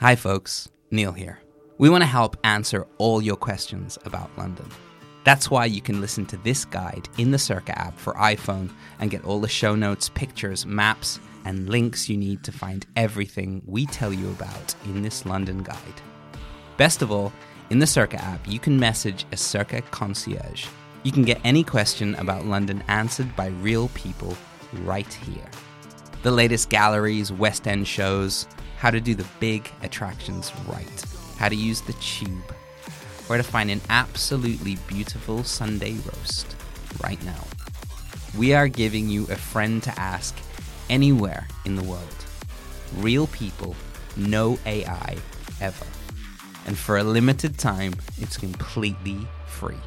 Hi, folks. Neil here. We want to help answer all your questions about London. That's why you can listen to this guide in the Cerca app for iPhone and get all the show notes, pictures, maps, and links you need to find everything we tell you about in this London guide. Best of all, in the Cerca app, you can message a Cerca concierge. You can get any question about London answered by real people right here. The latest galleries, West End shows, how to do the big attractions right, how to use the tube, where to find an absolutely beautiful Sunday roast right now. We are giving you a friend to ask anywhere in the world. Real people, no AI ever. And for a limited time, it's completely free.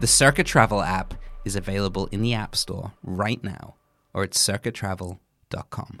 The Cerca Travel app is available in the App Store right now or at cercatravel.com.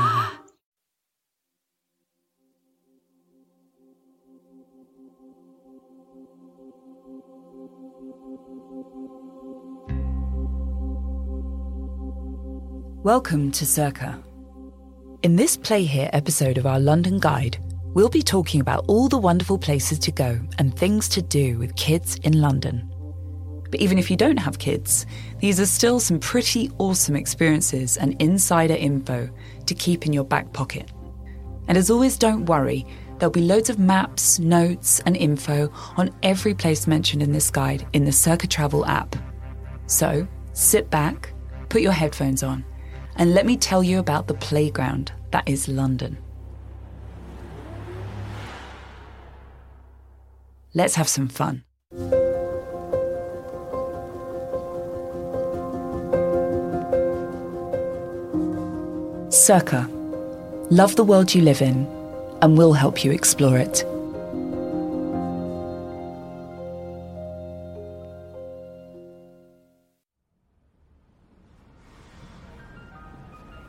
Welcome to Cerca. In this Play Here episode of our London Guide, we'll be talking about all the wonderful places to go and things to do with kids in London. But even if you don't have kids, these are still some pretty awesome experiences and insider info to keep in your back pocket. And as always, don't worry, there'll be loads of maps, notes, and info on every place mentioned in this guide in the Cerca Travel app. So sit back, put your headphones on, and let me tell you about the playground that is London. Let's have some fun. Cerca. Love the world you live in, and we'll help you explore it.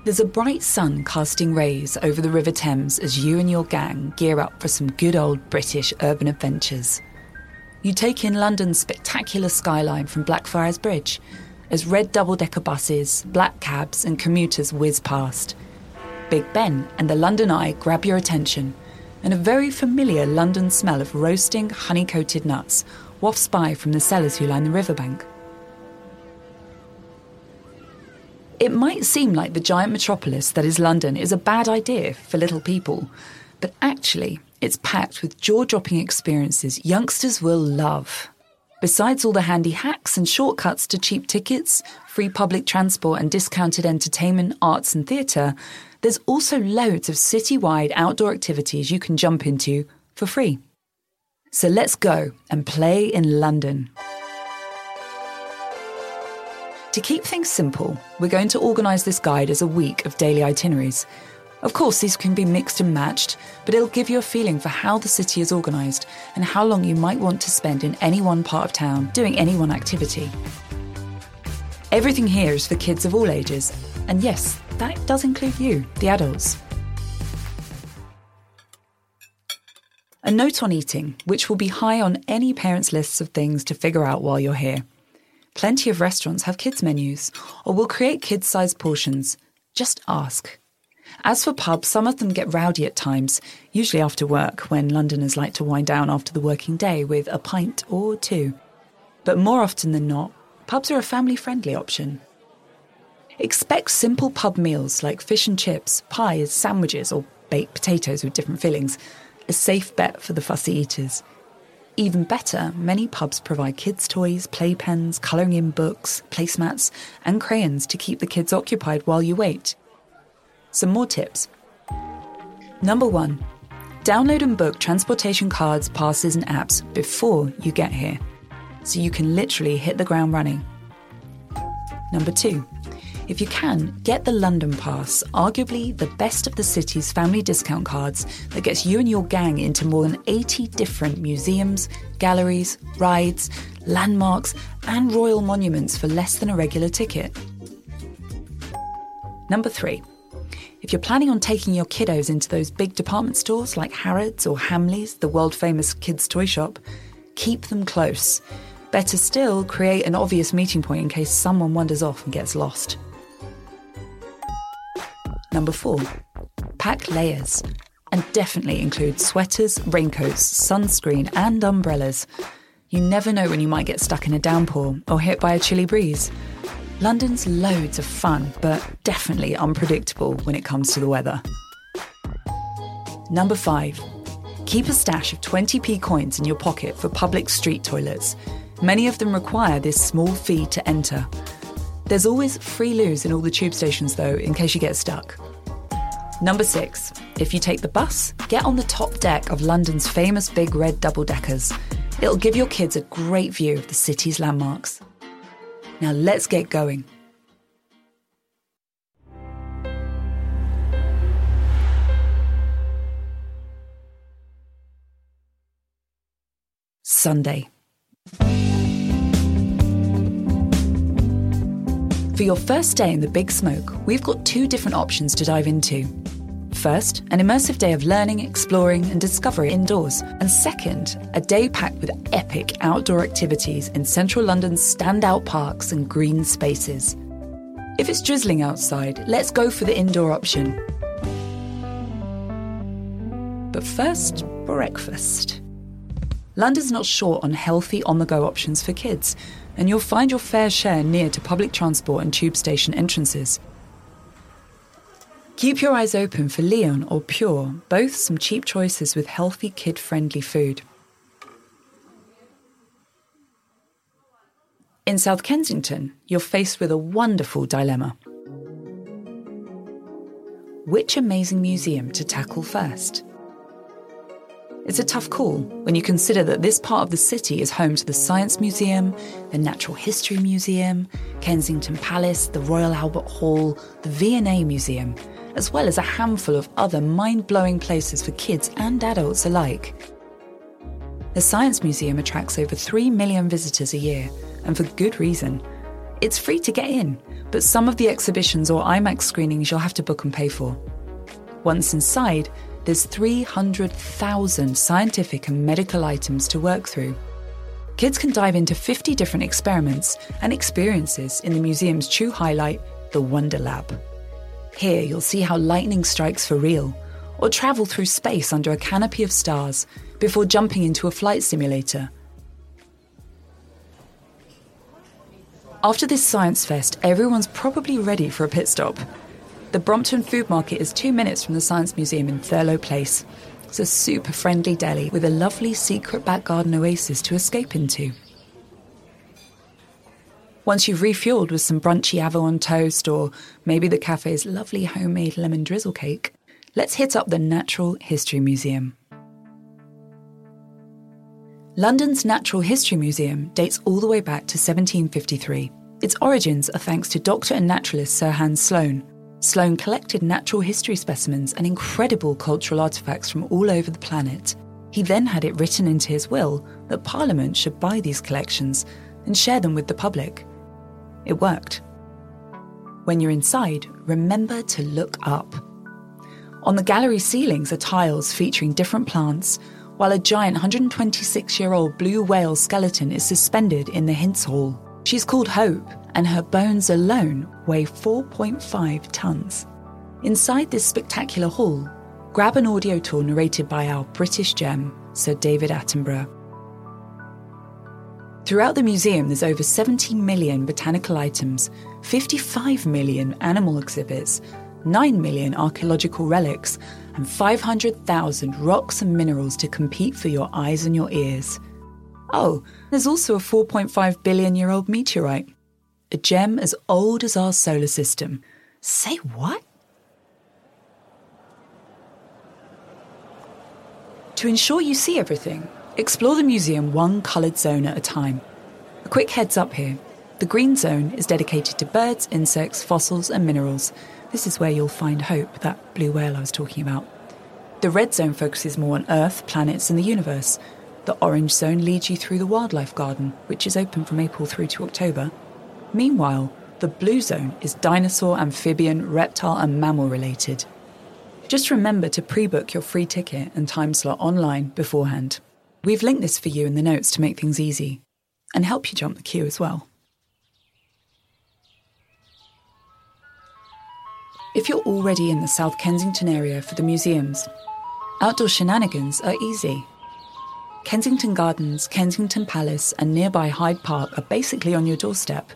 There's a bright sun casting rays over the River Thames as you and your gang gear up for some good old British urban adventures. You take in London's spectacular skyline from Blackfriars Bridge as red double decker buses, black cabs, and commuters whiz past. Big Ben and the London Eye grab your attention, and a very familiar London smell of roasting, honey coated nuts wafts by from the sellers who line the riverbank. It might seem like the giant metropolis that is London is a bad idea for little people, but actually, it's packed with jaw dropping experiences youngsters will love. Besides all the handy hacks and shortcuts to cheap tickets, free public transport, and discounted entertainment, arts, and theatre, there's also loads of citywide outdoor activities you can jump into for free. So let's go and play in London. To keep things simple, we're going to organise this guide as a week of daily itineraries. Of course, these can be mixed and matched, but it'll give you a feeling for how the city is organised and how long you might want to spend in any one part of town doing any one activity. Everything here is for kids of all ages, and yes, that does include you, the adults. A note on eating, which will be high on any parent's lists of things to figure out while you're here. Plenty of restaurants have kids' menus or will create kids sized portions. Just ask. As for pubs, some of them get rowdy at times, usually after work when Londoners like to wind down after the working day with a pint or two. But more often than not, pubs are a family friendly option. Expect simple pub meals like fish and chips, pies, sandwiches, or baked potatoes with different fillings, a safe bet for the fussy eaters. Even better, many pubs provide kids' toys, playpens, colouring in books, placemats, and crayons to keep the kids occupied while you wait. Some more tips. Number one, download and book transportation cards, passes, and apps before you get here, so you can literally hit the ground running. Number two, If you can, get the London Pass, arguably the best of the city's family discount cards that gets you and your gang into more than 80 different museums, galleries, rides, landmarks, and royal monuments for less than a regular ticket. Number three, if you're planning on taking your kiddos into those big department stores like Harrods or Hamleys, the world famous kids' toy shop, keep them close. Better still, create an obvious meeting point in case someone wanders off and gets lost. Number four, pack layers. And definitely include sweaters, raincoats, sunscreen, and umbrellas. You never know when you might get stuck in a downpour or hit by a chilly breeze. London's loads of fun, but definitely unpredictable when it comes to the weather. Number five, keep a stash of 20p coins in your pocket for public street toilets. Many of them require this small fee to enter. There's always free loos in all the tube stations, though, in case you get stuck. Number six, if you take the bus, get on the top deck of London's famous big red double deckers. It'll give your kids a great view of the city's landmarks. Now let's get going. Sunday. For your first day in the Big Smoke, we've got two different options to dive into. First, an immersive day of learning, exploring, and discovery indoors. And second, a day packed with epic outdoor activities in central London's standout parks and green spaces. If it's drizzling outside, let's go for the indoor option. But first, breakfast. London's not short on healthy on the go options for kids, and you'll find your fair share near to public transport and tube station entrances. Keep your eyes open for Leon or Pure, both some cheap choices with healthy kid friendly food. In South Kensington, you're faced with a wonderful dilemma. Which amazing museum to tackle first? It's a tough call when you consider that this part of the city is home to the Science Museum, the Natural History Museum, Kensington Palace, the Royal Albert Hall, the V&A Museum, as well as a handful of other mind blowing places for kids and adults alike. The Science Museum attracts over 3 million visitors a year, and for good reason. It's free to get in, but some of the exhibitions or IMAX screenings you'll have to book and pay for. Once inside, there's 300,000 scientific and medical items to work through. Kids can dive into 50 different experiments and experiences in the museum's true highlight, the Wonder Lab. Here, you'll see how lightning strikes for real, or travel through space under a canopy of stars before jumping into a flight simulator. After this science fest, everyone's probably ready for a pit stop. The Brompton Food Market is two minutes from the Science Museum in Thurloe Place. It's a super friendly deli with a lovely secret back garden oasis to escape into. Once you've refueled with some brunchy avocado toast or maybe the cafe's lovely homemade lemon drizzle cake, let's hit up the Natural History Museum. London's Natural History Museum dates all the way back to 1753. Its origins are thanks to doctor and naturalist Sir Hans Sloane. Sloane collected natural history specimens and incredible cultural artefacts from all over the planet. He then had it written into his will that Parliament should buy these collections and share them with the public. It worked. When you're inside, remember to look up. On the gallery ceilings are tiles featuring different plants, while a giant 126 year old blue whale skeleton is suspended in the Hintze Hall. She's called Hope, and her bones alone weigh 4.5 tons. Inside this spectacular hall, grab an audio tour narrated by our British gem, Sir David Attenborough. Throughout the museum, there's over 70 million botanical items, 55 million animal exhibits, 9 million archaeological relics, and 500,000 rocks and minerals to compete for your eyes and your ears. Oh, there's also a 4.5 billion year old meteorite, a gem as old as our solar system. Say what? To ensure you see everything, explore the museum one coloured zone at a time. A quick heads up here The green zone is dedicated to birds, insects, fossils, and minerals. This is where you'll find hope, that blue whale I was talking about. The red zone focuses more on Earth, planets, and the universe. The orange zone leads you through the wildlife garden, which is open from April through to October. Meanwhile, the blue zone is dinosaur, amphibian, reptile, and mammal related. Just remember to pre book your free ticket and time slot online beforehand. We've linked this for you in the notes to make things easy and help you jump the queue as well. If you're already in the South Kensington area for the museums, outdoor shenanigans are easy. Kensington Gardens, Kensington Palace, and nearby Hyde Park are basically on your doorstep.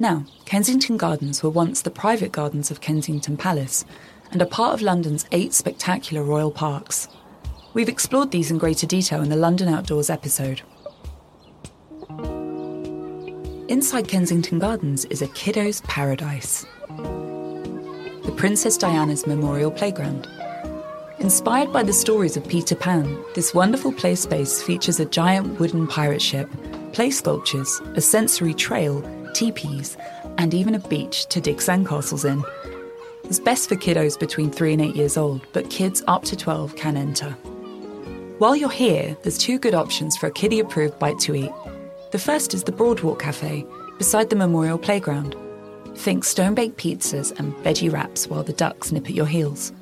Now, Kensington Gardens were once the private gardens of Kensington Palace and are part of London's eight spectacular royal parks. We've explored these in greater detail in the London Outdoors episode. Inside Kensington Gardens is a kiddo's paradise the Princess Diana's Memorial Playground. Inspired by the stories of Peter Pan, this wonderful play space features a giant wooden pirate ship, play sculptures, a sensory trail, teepees, and even a beach to dig sandcastles in. It's best for kiddos between 3 and 8 years old, but kids up to 12 can enter. While you're here, there's two good options for a kiddie approved bite to eat. The first is the Broadwalk Cafe, beside the Memorial Playground. Think stone baked pizzas and veggie wraps while the ducks nip at your heels.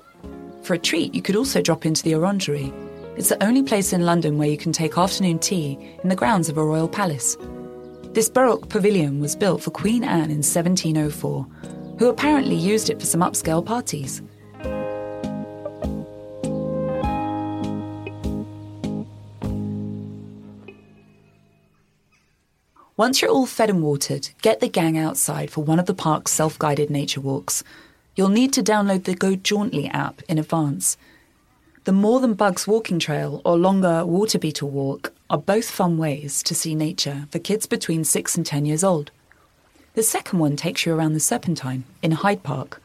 For a treat, you could also drop into the Orangery. It's the only place in London where you can take afternoon tea in the grounds of a royal palace. This Baroque pavilion was built for Queen Anne in 1704, who apparently used it for some upscale parties. Once you're all fed and watered, get the gang outside for one of the park's self guided nature walks. You'll need to download the Go Jauntly app in advance. The More Than Bugs walking trail or longer Water Beetle walk are both fun ways to see nature for kids between 6 and 10 years old. The second one takes you around the Serpentine in Hyde Park.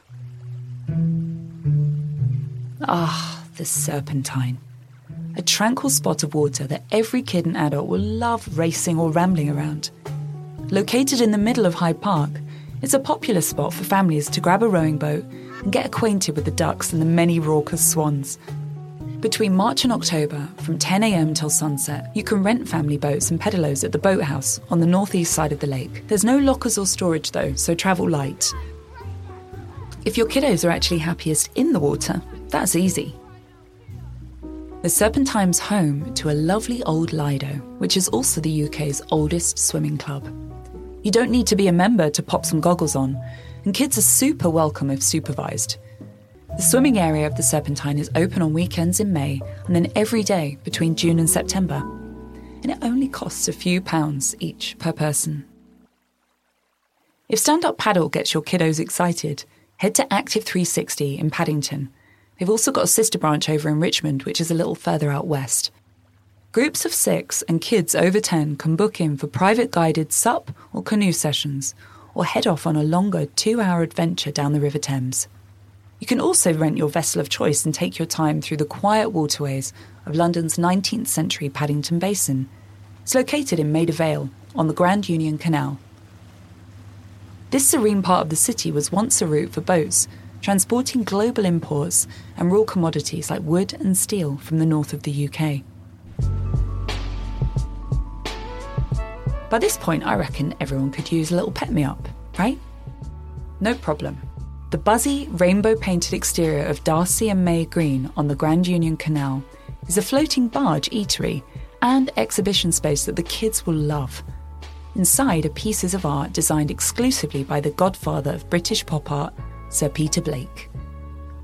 Ah, the Serpentine. A tranquil spot of water that every kid and adult will love racing or rambling around. Located in the middle of Hyde Park, it's a popular spot for families to grab a rowing boat and get acquainted with the ducks and the many raucous swans. Between March and October, from 10am till sunset, you can rent family boats and pedalos at the boathouse on the northeast side of the lake. There's no lockers or storage though, so travel light. If your kiddos are actually happiest in the water, that's easy. The Serpentine's home to a lovely old Lido, which is also the UK's oldest swimming club. You don't need to be a member to pop some goggles on, and kids are super welcome if supervised. The swimming area of the Serpentine is open on weekends in May and then every day between June and September. And it only costs a few pounds each per person. If Stand Up Paddle gets your kiddos excited, head to Active 360 in Paddington. They've also got a sister branch over in Richmond, which is a little further out west. Groups of six and kids over 10 can book in for private guided sup or canoe sessions, or head off on a longer two hour adventure down the River Thames. You can also rent your vessel of choice and take your time through the quiet waterways of London's 19th century Paddington Basin. It's located in Maida Vale on the Grand Union Canal. This serene part of the city was once a route for boats transporting global imports and raw commodities like wood and steel from the north of the UK. By this point, I reckon everyone could use a little pet me up, right? No problem. The buzzy, rainbow painted exterior of Darcie and May Green on the Grand Union Canal is a floating barge eatery and exhibition space that the kids will love. Inside are pieces of art designed exclusively by the godfather of British pop art, Sir Peter Blake.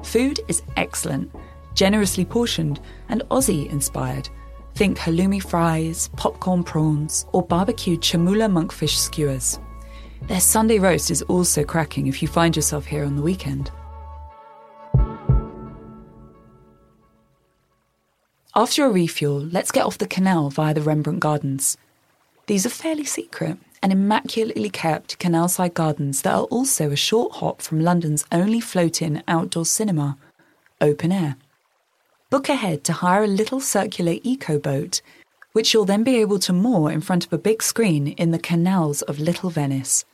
Food is excellent, generously portioned, and Aussie inspired Think halloumi fries, popcorn prawns, or barbecued chermoula monkfish skewers. Their Sunday roast is also cracking if you find yourself here on the weekend. After a refuel, let's get off the canal via the Rembrandt Gardens. These are fairly secret and immaculately kept canal-side gardens that are also a short hop from London's only float-in outdoor cinema, Open Air book ahead to hire a little circular eco boat which you'll then be able to moor in front of a big screen in the canals of Little Venice.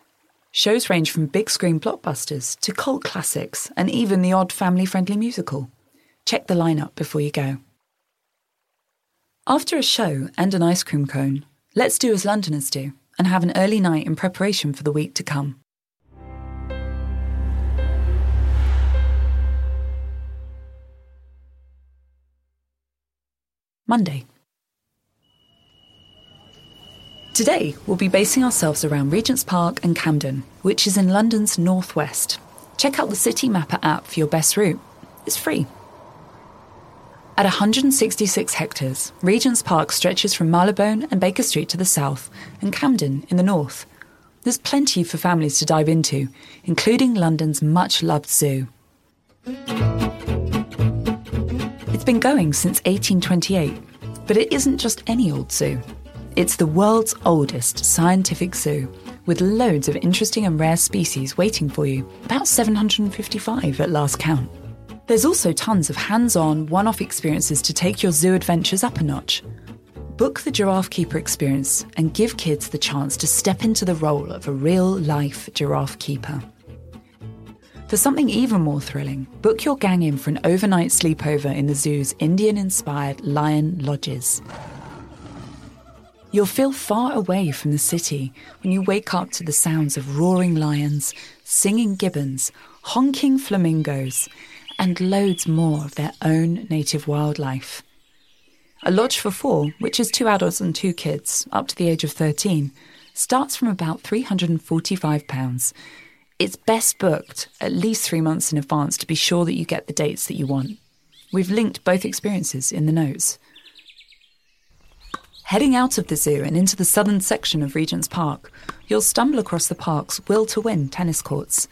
Shows range from big screen blockbusters to cult classics and even the odd family friendly musical. Check the lineup before you go. After a show and an ice cream cone, let's do as Londoners do and have an early night in preparation for the week to come. Monday. Today, we'll be basing ourselves around Regent's Park and Camden, which is in London's northwest. Check out the City Mapper app for your best route. It's free. At 166 hectares, Regent's Park stretches from Marylebone and Baker Street to the south, and Camden in the north. There's plenty for families to dive into, including London's much loved zoo. It's been going since 1828, but it isn't just any old zoo. It's the world's oldest scientific zoo, with loads of interesting and rare species waiting for you, about 755 at last count. There's also tons of hands on, one off experiences to take your zoo adventures up a notch. Book the Giraffe Keeper experience and give kids the chance to step into the role of a real life giraffe keeper. For something even more thrilling, book your gang in for an overnight sleepover in the zoo's Indian inspired lion lodges. You'll feel far away from the city when you wake up to the sounds of roaring lions, singing gibbons, honking flamingos, and loads more of their own native wildlife. A lodge for four, which is two adults and two kids, up to the age of 13, starts from about £345. It's best booked at least three months in advance to be sure that you get the dates that you want. We've linked both experiences in the notes. Heading out of the zoo and into the southern section of Regent's Park, you'll stumble across the park's will to win tennis courts.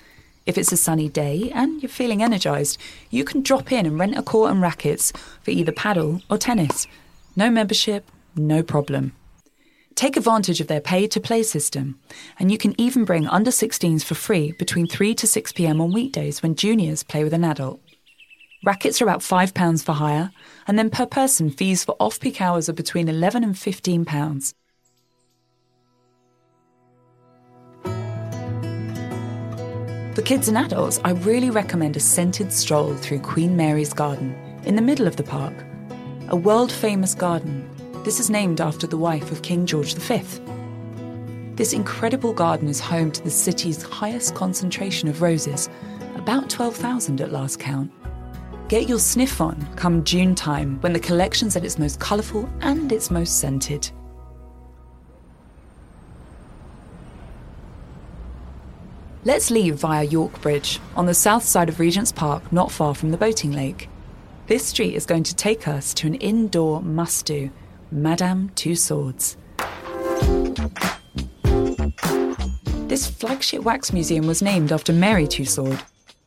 If it's a sunny day and you're feeling energised, you can drop in and rent a court and rackets for either padel or tennis. No membership, no problem. Take advantage of their pay to play system, and you can even bring under 16s for free between 3 to 6 pm on weekdays when juniors play with an adult. Rackets are about £5 for hire, and then per person fees for off peak hours are between £11 and £15. For kids and adults, I really recommend a scented stroll through Queen Mary's Garden in the middle of the park. A world famous garden. This is named after the wife of King George V. This incredible garden is home to the city's highest concentration of roses, about 12,000 at last count. Get your sniff on come June time when the collection's at its most colourful and its most scented. Let's leave via York Bridge on the south side of Regent's Park, not far from the boating lake. This street is going to take us to an indoor must do Madame Tussauds. This flagship wax museum was named after Mary Tussauds,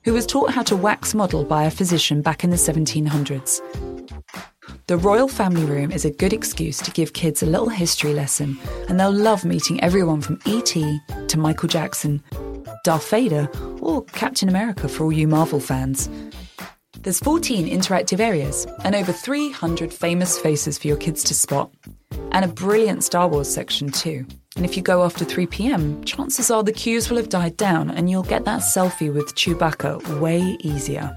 who was taught how to wax model by a physician back in the 1700s. The Royal Family Room is a good excuse to give kids a little history lesson, and they'll love meeting everyone from E.T. to Michael Jackson Darth Vader, or Captain America for all you Marvel fans. There's 14 interactive areas and over 300 famous faces for your kids to spot. And a brilliant Star Wars section too. And if you go after 3 pm, chances are the queues will have died down and you'll get that selfie with Chewbacca way easier.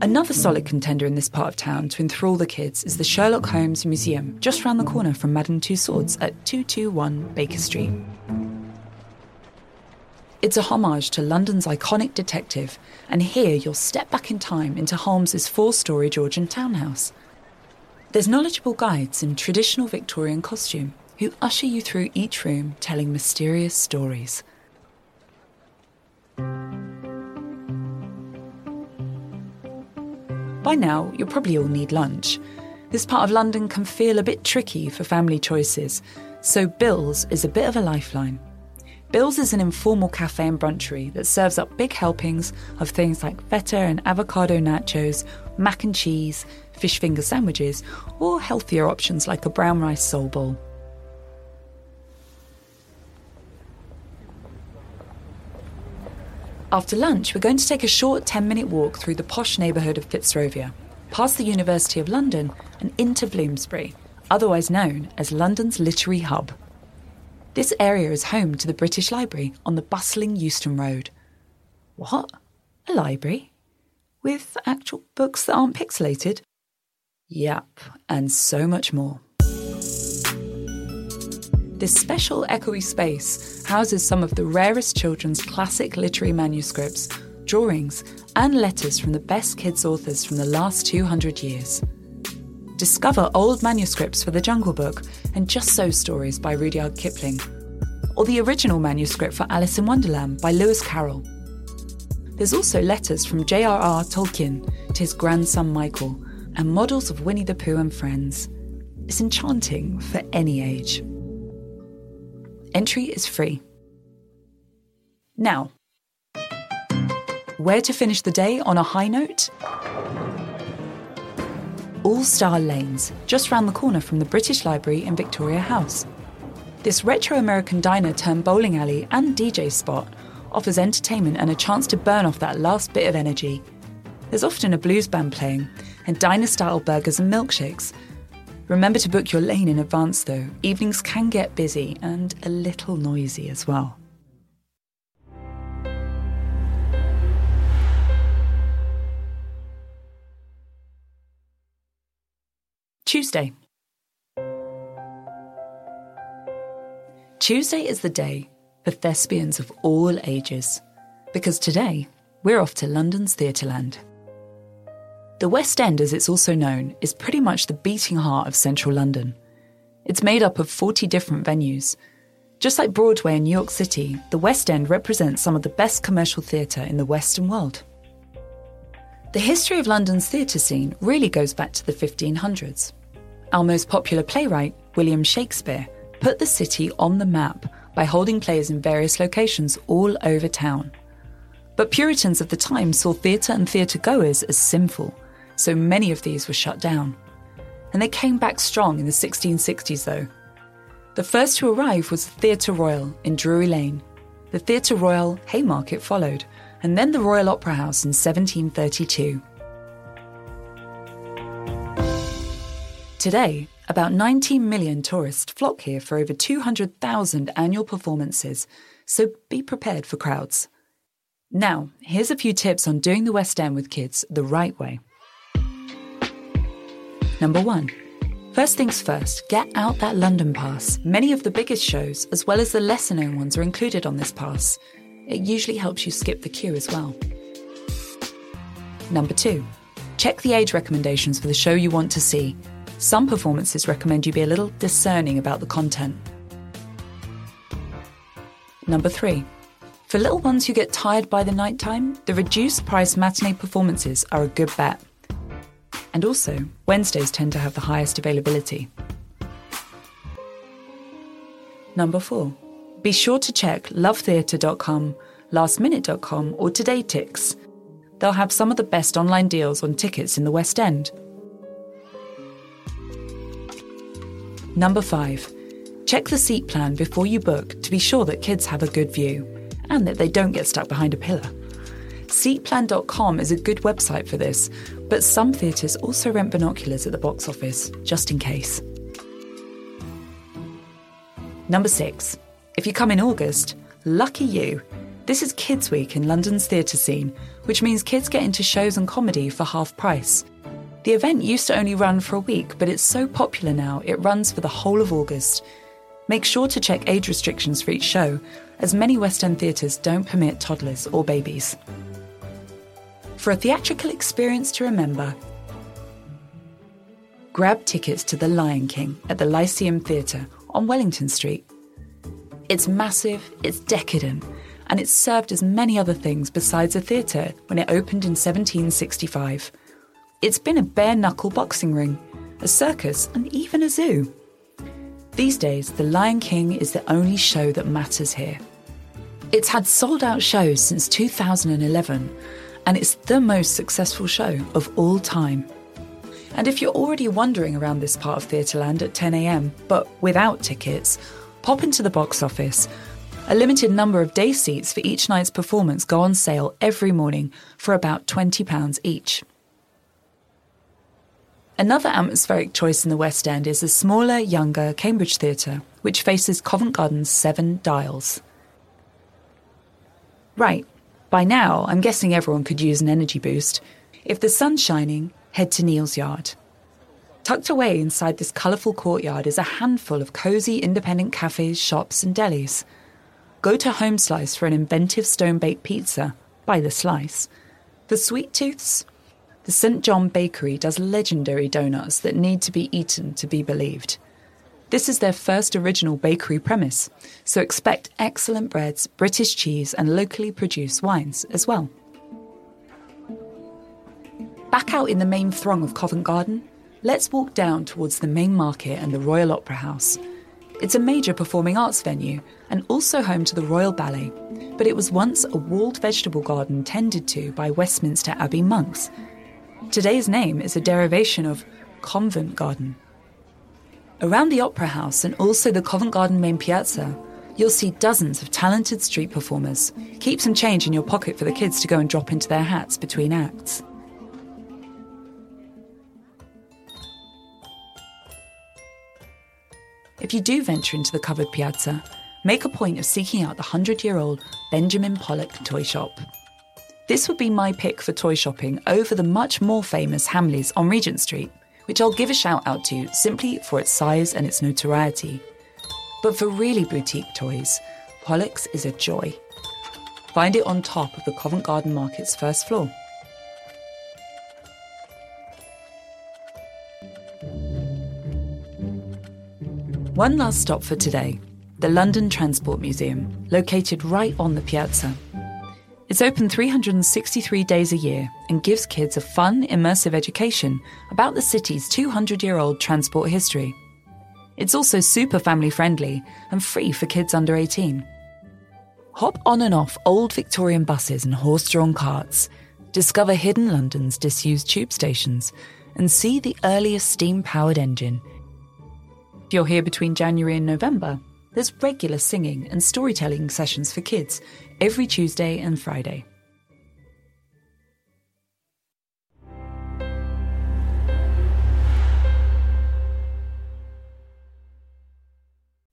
Another solid contender in this part of town to enthrall the kids is the Sherlock Holmes Museum, just round the corner from Madame Tussauds at 221 Baker Street. It's a homage to London's iconic detective, and here you'll step back in time into Holmes's four story Georgian townhouse. There's knowledgeable guides in traditional Victorian costume who usher you through each room telling mysterious stories. By now, you'll probably all need lunch. This part of London can feel a bit tricky for family choices, so Bill's is a bit of a lifeline. Bill's is an informal cafe and brunchery that serves up big helpings of things like feta and avocado nachos, mac and cheese, fish finger sandwiches, or healthier options like a brown rice soul bowl. After lunch, we're going to take a short 10 minute walk through the posh neighbourhood of Fitzrovia. past the University of London and into Bloomsbury, otherwise known as London's literary hub. This area is home to the British Library on the bustling Euston Road. What? A library? With actual books that aren't pixelated? Yep, and so much more. This special echoey space houses some of the rarest children's classic literary manuscripts, drawings, and letters from the best kids' authors from the last 200 years. Discover old manuscripts for The Jungle Book and Just So stories by Rudyard Kipling, or the original manuscript for Alice in Wonderland by Lewis Carroll. There's also letters from J.R.R. Tolkien to his grandson Michael, and models of Winnie the Pooh and friends. It's enchanting for any age. Entry is free. Now, where to finish the day on a high note? All Star Lanes, just round the corner from the British Library in Victoria House. This retro American diner turned bowling alley and DJ spot offers entertainment and a chance to burn off that last bit of energy. There's often a blues band playing and diner style burgers and milkshakes. Remember to book your lane in advance though. Evenings can get busy and a little noisy as well. Tuesday. Tuesday is the day for thespians of all ages, because today we're off to London's Theatreland. The West End, as it's also known, is pretty much the beating heart of central London. It's made up of 40 different venues. Just like Broadway in New York City, the West End represents some of the best commercial theatre in the Western world. The history of London's theatre scene really goes back to the 1500s. Our most popular playwright, William Shakespeare, put the city on the map by holding plays in various locations all over town. But Puritans of the time saw theatre and theatre goers as sinful, so many of these were shut down. And they came back strong in the 1660s, though. The first to arrive was the Theatre Royal in Drury Lane. The Theatre Royal Haymarket followed, and then the Royal Opera House in 1732. Today, about 19 million tourists flock here for over 200,000 annual performances, so be prepared for crowds. Now, here's a few tips on doing the West End with kids the right way. Number one, first things first, get out that London pass. Many of the biggest shows, as well as the lesser known ones, are included on this pass. It usually helps you skip the queue as well. Number two, check the age recommendations for the show you want to see. Some performances recommend you be a little discerning about the content. Number three, for little ones who get tired by the night time, the reduced price matinee performances are a good bet. And also, Wednesdays tend to have the highest availability. Number four, be sure to check lovetheatre.com, lastminute.com, or TodayTix. They'll have some of the best online deals on tickets in the West End. Number five, check the seat plan before you book to be sure that kids have a good view and that they don't get stuck behind a pillar. Seatplan.com is a good website for this, but some theatres also rent binoculars at the box office, just in case. Number six, if you come in August, lucky you. This is Kids Week in London's theatre scene, which means kids get into shows and comedy for half price. The event used to only run for a week, but it's so popular now it runs for the whole of August. Make sure to check age restrictions for each show, as many West End theatres don't permit toddlers or babies. For a theatrical experience to remember, grab tickets to The Lion King at the Lyceum Theatre on Wellington Street. It's massive, it's decadent, and it's served as many other things besides a theatre when it opened in 1765. It's been a bare knuckle boxing ring, a circus, and even a zoo. These days, The Lion King is the only show that matters here. It's had sold out shows since 2011, and it's the most successful show of all time. And if you're already wandering around this part of Theatreland at 10am, but without tickets, pop into the box office. A limited number of day seats for each night's performance go on sale every morning for about £20 each. Another atmospheric choice in the West End is the smaller, younger Cambridge Theatre, which faces Covent Garden's Seven Dials. Right, by now, I'm guessing everyone could use an energy boost. If the sun's shining, head to Neal's Yard. Tucked away inside this colourful courtyard is a handful of cosy independent cafes, shops, and delis. Go to Home Slice for an inventive stone baked pizza, by the slice. For Sweet Tooths? The St. John Bakery does legendary donuts that need to be eaten to be believed. This is their first original bakery premise, so expect excellent breads, British cheese, and locally produced wines as well. Back out in the main throng of Covent Garden, let's walk down towards the main market and the Royal Opera House. It's a major performing arts venue and also home to the Royal Ballet, but it was once a walled vegetable garden tended to by Westminster Abbey monks. Today's name is a derivation of Convent Garden. Around the Opera House and also the Covent Garden main piazza, you'll see dozens of talented street performers. Keep some change in your pocket for the kids to go and drop into their hats between acts. If you do venture into the covered piazza, make a point of seeking out the 100 year old Benjamin Pollock toy shop. This would be my pick for toy shopping over the much more famous Hamleys on Regent Street, which I'll give a shout out to simply for its size and its notoriety. But for really boutique toys, Pollock's is a joy. Find it on top of the Covent Garden Market's first floor. One last stop for today the London Transport Museum, located right on the piazza. It's open 363 days a year and gives kids a fun, immersive education about the city's 200 year old transport history. It's also super family friendly and free for kids under 18. Hop on and off old Victorian buses and horse drawn carts, discover hidden London's disused tube stations, and see the earliest steam powered engine if you're here between January and November, there's regular singing and storytelling sessions for kids every Tuesday and Friday.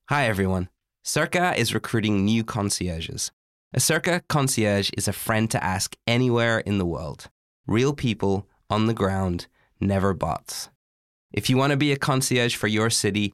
Hi, everyone. Cerca is recruiting new concierges. A Cerca concierge is a friend to ask anywhere in the world. Real people on the ground, never bots. If you want to be a concierge for your city,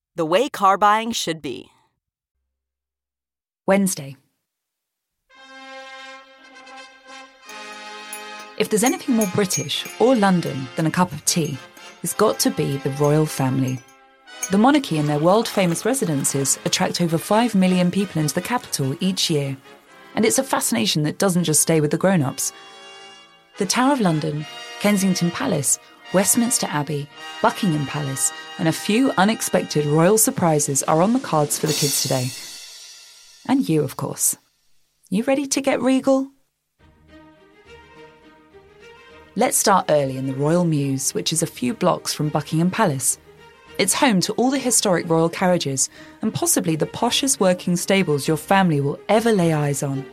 the way car buying should be. Wednesday. If there's anything more British or London than a cup of tea, it's got to be the royal family. The monarchy and their world famous residences attract over 5 million people into the capital each year, and it's a fascination that doesn't just stay with the grown ups. The Tower of London, Kensington Palace, Westminster Abbey, Buckingham Palace, and a few unexpected royal surprises are on the cards for the kids today. And you, of course. You ready to get regal? Let's start early in the Royal Mews, which is a few blocks from Buckingham Palace. It's home to all the historic royal carriages and possibly the poshest working stables your family will ever lay eyes on.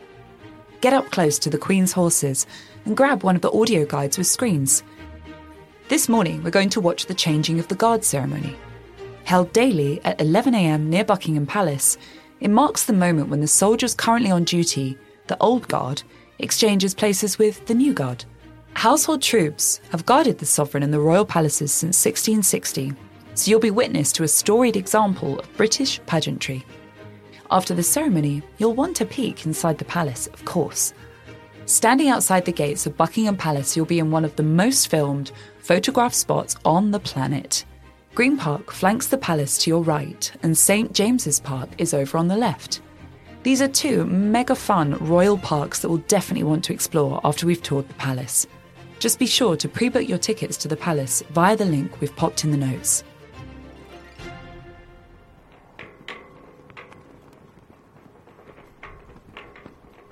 Get up close to the Queen's horses and grab one of the audio guides with screens this morning, we're going to watch the changing of the guard ceremony. Held daily at 11am near Buckingham Palace, it marks the moment when the soldiers currently on duty, the old guard, exchanges places with the new guard. Household troops have guarded the sovereign in the royal palaces since 1660, so you'll be witness to a storied example of British pageantry. After the ceremony, you'll want a peek inside the palace, of course. Standing outside the gates of Buckingham Palace, you'll be in one of the most filmed, photograph spots on the planet. Green Park flanks the palace to your right, and St. James's Park is over on the left. These are two mega fun royal parks that we'll definitely want to explore after we've toured the palace. Just be sure to pre book your tickets to the palace via the link we've popped in the notes.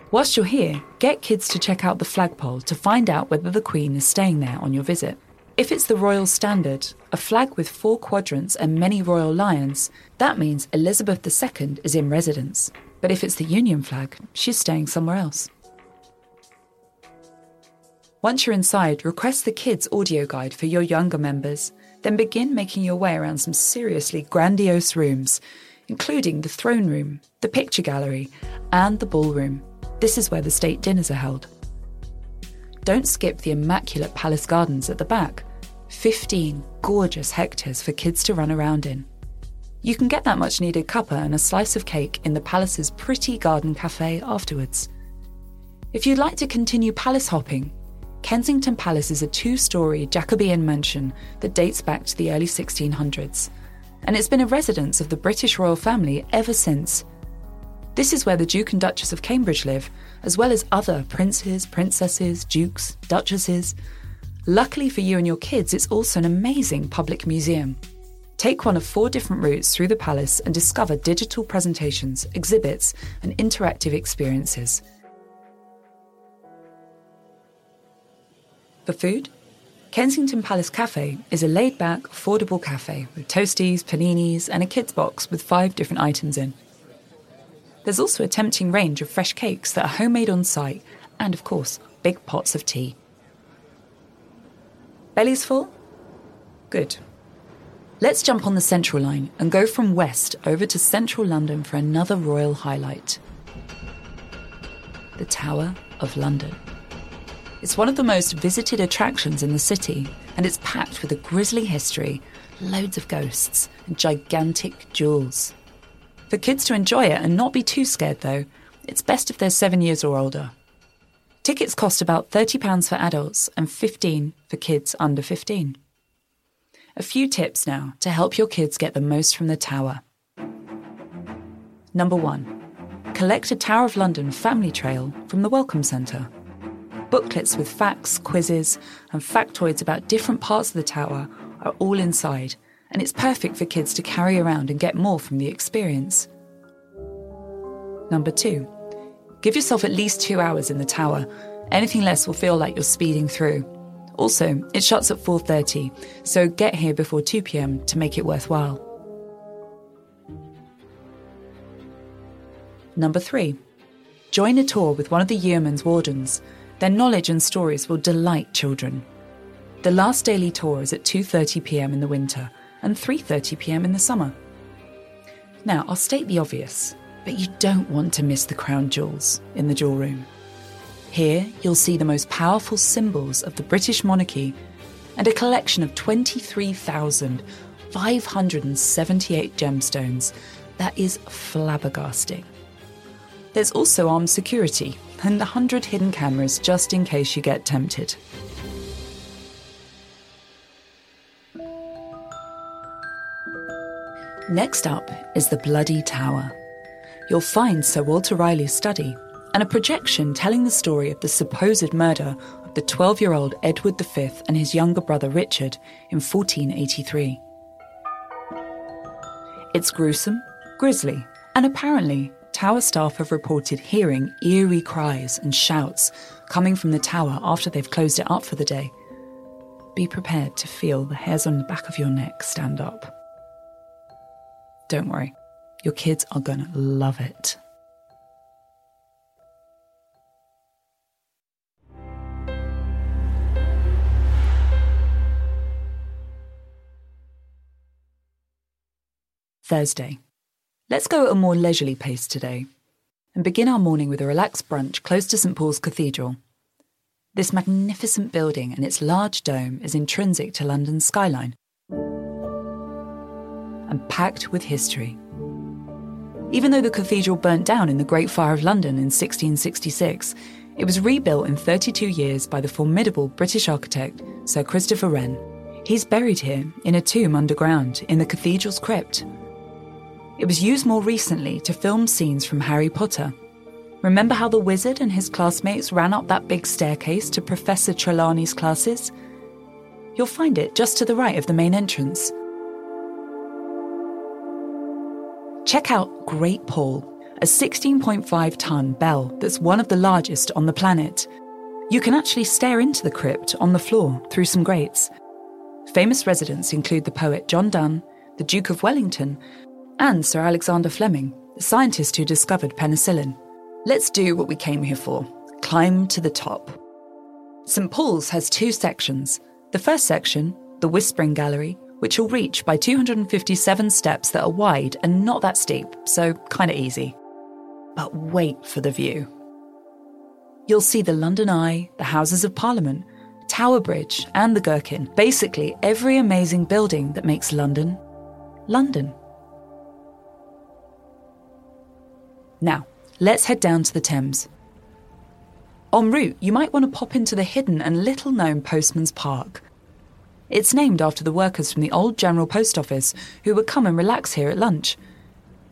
Whilst you're here, get kids to check out the flagpole to find out whether the Queen is staying there on your visit. If it's the Royal Standard, a flag with four quadrants and many royal lions, that means Elizabeth II is in residence. But if it's the Union flag, she's staying somewhere else. Once you're inside, request the kids' audio guide for your younger members. Then begin making your way around some seriously grandiose rooms, including the throne room, the picture gallery, and the ballroom. This is where the state dinners are held. Don't skip the immaculate palace gardens at the back 15 gorgeous hectares for kids to run around in. You can get that much needed cuppa and a slice of cake in the palace's pretty garden cafe afterwards. If you'd like to continue palace hopping, Kensington Palace is a two story Jacobean mansion that dates back to the early 1600s, and it's been a residence of the British royal family ever since. This is where the Duke and Duchess of Cambridge live, as well as other princes, princesses, dukes, duchesses. Luckily for you and your kids, it's also an amazing public museum. Take one of four different routes through the palace and discover digital presentations, exhibits, and interactive experiences. For food, Kensington Palace Cafe is a laid back, affordable cafe with toasties, paninis, and a kids box with five different items in. There's also a tempting range of fresh cakes that are homemade on site, and of course, big pots of tea. Bellies full? Good. Let's jump on the Central Line and go from west over to central London for another royal highlight the Tower of London. It's one of the most visited attractions in the city, and it's packed with a grisly history, loads of ghosts, and gigantic jewels. For kids to enjoy it and not be too scared, though, it's best if they're seven years or older. Tickets cost about £30 for adults and 15 for kids under 15. A few tips now to help your kids get the most from the tower. Number one, collect a Tower of London family trail from the Welcome Centre. Booklets with facts, quizzes, and factoids about different parts of the tower are all inside and it's perfect for kids to carry around and get more from the experience. Number two, give yourself at least two hours in the tower. Anything less will feel like you're speeding through. Also, it shuts at 4:30, so get here before 2 p.m. to make it worthwhile. Number 3. Join a tour with one of the Yeoman's wardens. Their knowledge and stories will delight children. The last daily tour is at 2:30 p.m. in the winter and 3:30 p.m. in the summer. Now, I'll state the obvious, but you don't want to miss the crown jewels in the jewel room. Here, you'll see the most powerful symbols of the British monarchy and a collection of 23,578 gemstones that is flabbergasting. There's also armed security and 100 hidden cameras just in case you get tempted. Next up is the Bloody Tower. You'll find Sir Walter Raleigh's study and a projection telling the story of the supposed murder of the 12 year old Edward V and his younger brother Richard in 1483. It's gruesome, grisly, and apparently, tower staff have reported hearing eerie cries and shouts coming from the tower after they've closed it up for the day. Be prepared to feel the hairs on the back of your neck stand up. Don't worry, your kids are going to love it. Thursday. Let's go at a more leisurely pace today and begin our morning with a relaxed brunch close to St Paul's Cathedral. This magnificent building and its large dome is intrinsic to London's skyline and packed with history. Even though the cathedral burnt down in the Great Fire of London in 1666, it was rebuilt in 32 years by the formidable British architect Sir Christopher Wren. He's buried here in a tomb underground in the cathedral's crypt. It was used more recently to film scenes from Harry Potter. Remember how the wizard and his classmates ran up that big staircase to Professor Trelawney's classes? You'll find it just to the right of the main entrance. Check out Great Paul, a 16.5 ton bell that's one of the largest on the planet. You can actually stare into the crypt on the floor through some grates. Famous residents include the poet John Donne, the Duke of Wellington, and Sir Alexander Fleming, the scientist who discovered penicillin. Let's do what we came here for climb to the top. St. Paul's has two sections. The first section, the Whispering Gallery, which you'll reach by 257 steps that are wide and not that steep, so kinda easy. But wait for the view. You'll see the London Eye, the Houses of Parliament, Tower Bridge, and the Gherkin. Basically, every amazing building that makes London, London. Now, let's head down to the Thames. En route, you might want to pop into the hidden and little known Postman's Park. It's named after the workers from the old General Post Office who would come and relax here at lunch.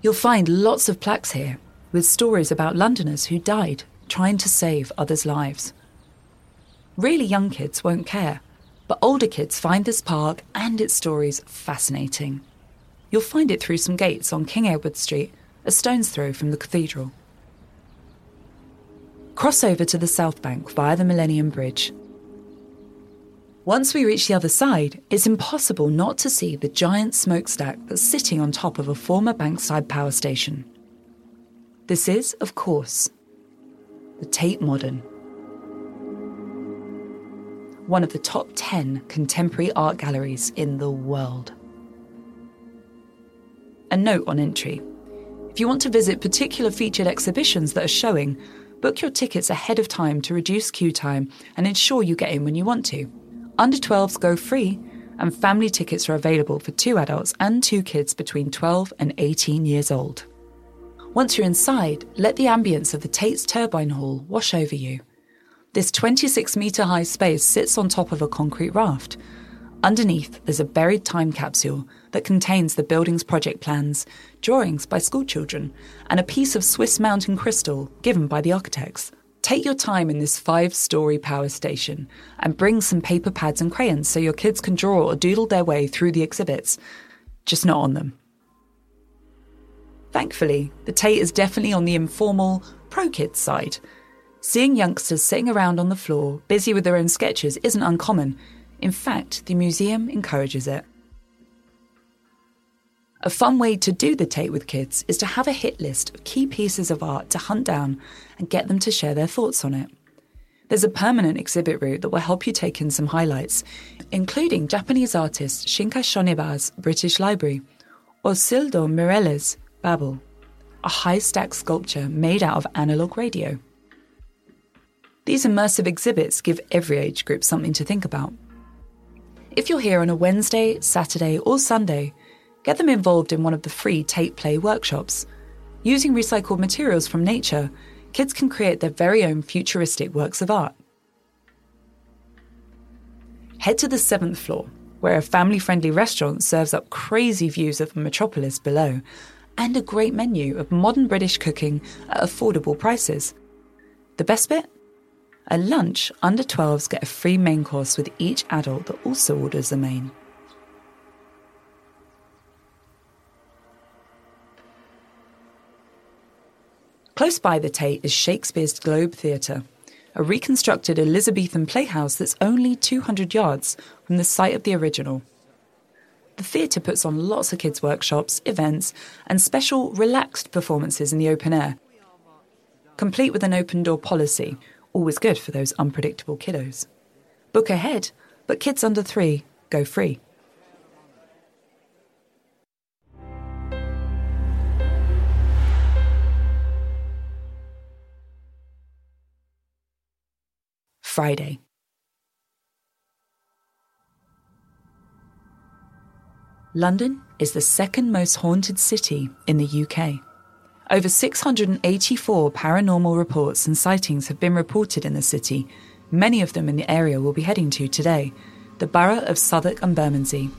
You'll find lots of plaques here with stories about Londoners who died trying to save others' lives. Really young kids won't care, but older kids find this park and its stories fascinating. You'll find it through some gates on King Edward Street, a stone's throw from the cathedral. Cross over to the South Bank via the Millennium Bridge. Once we reach the other side, it's impossible not to see the giant smokestack that's sitting on top of a former Bankside power station. This is, of course, the Tate Modern. One of the top 10 contemporary art galleries in the world. A note on entry. If you want to visit particular featured exhibitions that are showing, book your tickets ahead of time to reduce queue time and ensure you get in when you want to. Under 12s go free, and family tickets are available for two adults and two kids between 12 and 18 years old. Once you're inside, let the ambience of the Tate's Turbine Hall wash over you. This 26 metre high space sits on top of a concrete raft. Underneath, there's a buried time capsule that contains the building's project plans, drawings by schoolchildren, and a piece of Swiss mountain crystal given by the architects. Take your time in this five story power station and bring some paper pads and crayons so your kids can draw or doodle their way through the exhibits, just not on them. Thankfully, the Tate is definitely on the informal, pro kids side. Seeing youngsters sitting around on the floor, busy with their own sketches, isn't uncommon. In fact, the museum encourages it. A fun way to do the Tate with kids is to have a hit list of key pieces of art to hunt down and get them to share their thoughts on it. There's a permanent exhibit route that will help you take in some highlights, including Japanese artist Yinka Shonibare's British Library or Cildo Meireles' Babel, a high stack sculpture made out of analog radio. These immersive exhibits give every age group something to think about. If you're here on a Wednesday, Saturday, or Sunday, get them involved in one of the free Tate Play workshops. Using recycled materials from nature, kids can create their very own futuristic works of art. Head to the seventh floor, where a family friendly restaurant serves up crazy views of the metropolis below and a great menu of modern British cooking at affordable prices. The best bit? At lunch, under 12s get a free main course with each adult that also orders a main. Close by the Tate is Shakespeare's Globe Theatre, a reconstructed Elizabethan playhouse that's only 200 yards from the site of the original. The theatre puts on lots of kids' workshops, events, and special relaxed performances in the open air, complete with an open door policy, always good for those unpredictable kiddos. Book ahead, but kids under three go free. Friday. London is the second most haunted city in the UK. Over 684 paranormal reports and sightings have been reported in the city, many of them in the area we'll be heading to today, the borough of Southwark and Bermondsey.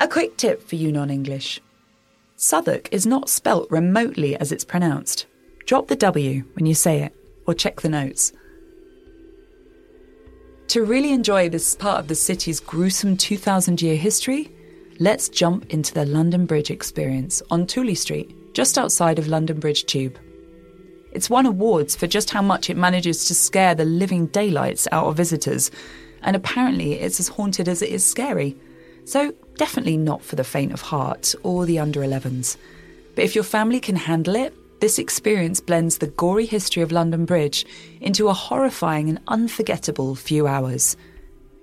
A quick tip for you non English Southwark is not spelt remotely as it's pronounced. Drop the W when you say it, or check the notes. To really enjoy this part of the city's gruesome 2,000 year history, let's jump into the London Bridge experience on Tooley Street, just outside of London Bridge Tube. It's won awards for just how much it manages to scare the living daylights out of visitors, and apparently it's as haunted as it is scary. So, definitely not for the faint of heart or the under 11s. But if your family can handle it, this experience blends the gory history of London Bridge into a horrifying and unforgettable few hours.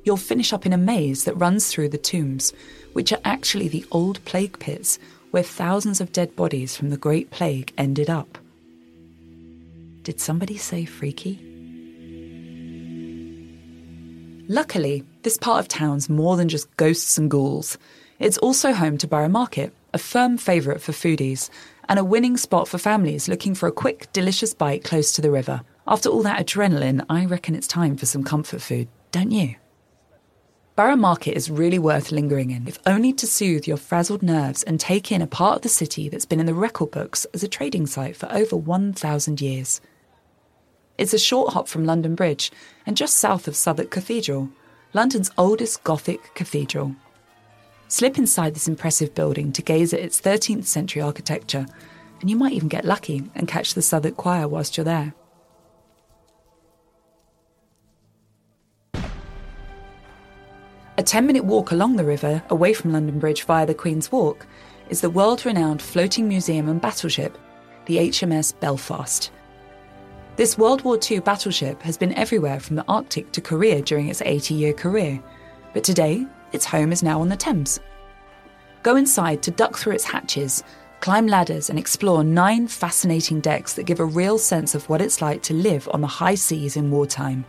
You'll finish up in a maze that runs through the tombs, which are actually the old plague pits where thousands of dead bodies from the Great Plague ended up. Did somebody say freaky? Luckily, this part of town's more than just ghosts and ghouls. It's also home to Borough Market, a firm favourite for foodies, and a winning spot for families looking for a quick, delicious bite close to the river. After all that adrenaline, I reckon it's time for some comfort food, don't you? Borough Market is really worth lingering in, if only to soothe your frazzled nerves and take in a part of the city that's been in the record books as a trading site for over 1,000 years. It's a short hop from London Bridge and just south of Southwark Cathedral, London's oldest Gothic cathedral. Slip inside this impressive building to gaze at its 13th century architecture, and you might even get lucky and catch the Southwark Choir whilst you're there. A 10 minute walk along the river, away from London Bridge via the Queen's Walk, is the world renowned floating museum and battleship, the HMS Belfast. This World War II battleship has been everywhere from the Arctic to Korea during its 80 year career, but today its home is now on the Thames. Go inside to duck through its hatches, climb ladders, and explore nine fascinating decks that give a real sense of what it's like to live on the high seas in wartime.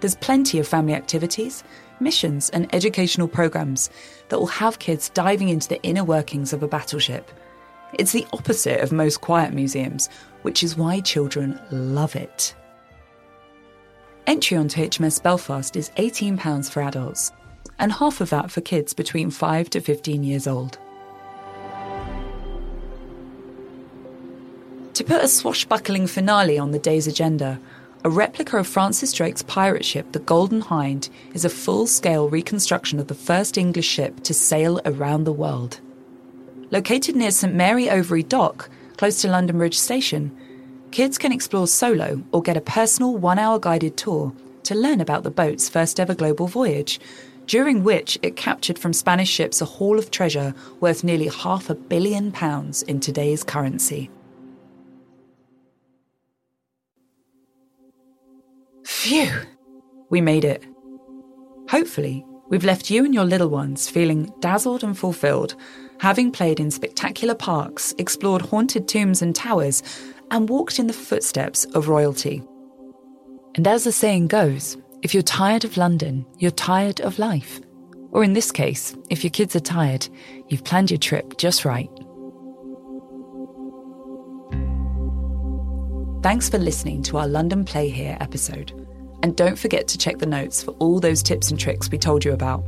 There's plenty of family activities, missions, and educational programs that will have kids diving into the inner workings of a battleship. It's the opposite of most quiet museums, which is why children love it. Entry onto HMS Belfast is £18 for adults, and half of that for kids between 5 to 15 years old. To put a swashbuckling finale on the day's agenda, a replica of Francis Drake's pirate ship, the Golden Hind, is a full scale reconstruction of the first English ship to sail around the world. Located near St Mary Overy Dock, close to London Bridge Station, kids can explore solo or get a personal one hour guided tour to learn about the boat's first ever global voyage, during which it captured from Spanish ships a haul of treasure worth nearly half a billion pounds in today's currency. Phew! We made it. Hopefully, we've left you and your little ones feeling dazzled and fulfilled, having played in spectacular parks, explored haunted tombs and towers, and walked in the footsteps of royalty. And as the saying goes, if you're tired of London, you're tired of life. Or in this case, if your kids are tired, you've planned your trip just right. Thanks for listening to our London Play Here episode. And don't forget to check the notes for all those tips and tricks we told you about.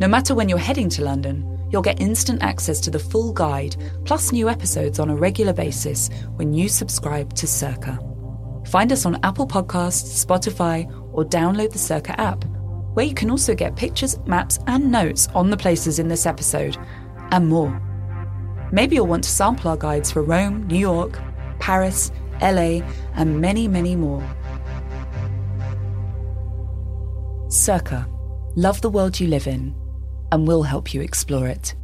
No matter when you're heading to London, you'll get instant access to the full guide, plus new episodes on a regular basis when you subscribe to Cerca. Find us on Apple Podcasts, Spotify, or download the Cerca app, where you can also get pictures, maps, and notes on the places in this episode, and more. Maybe you'll want to sample our guides for Rome, New York, Paris, LA, and many, many more. Cerca. Love the world you live in, and we'll help you explore it.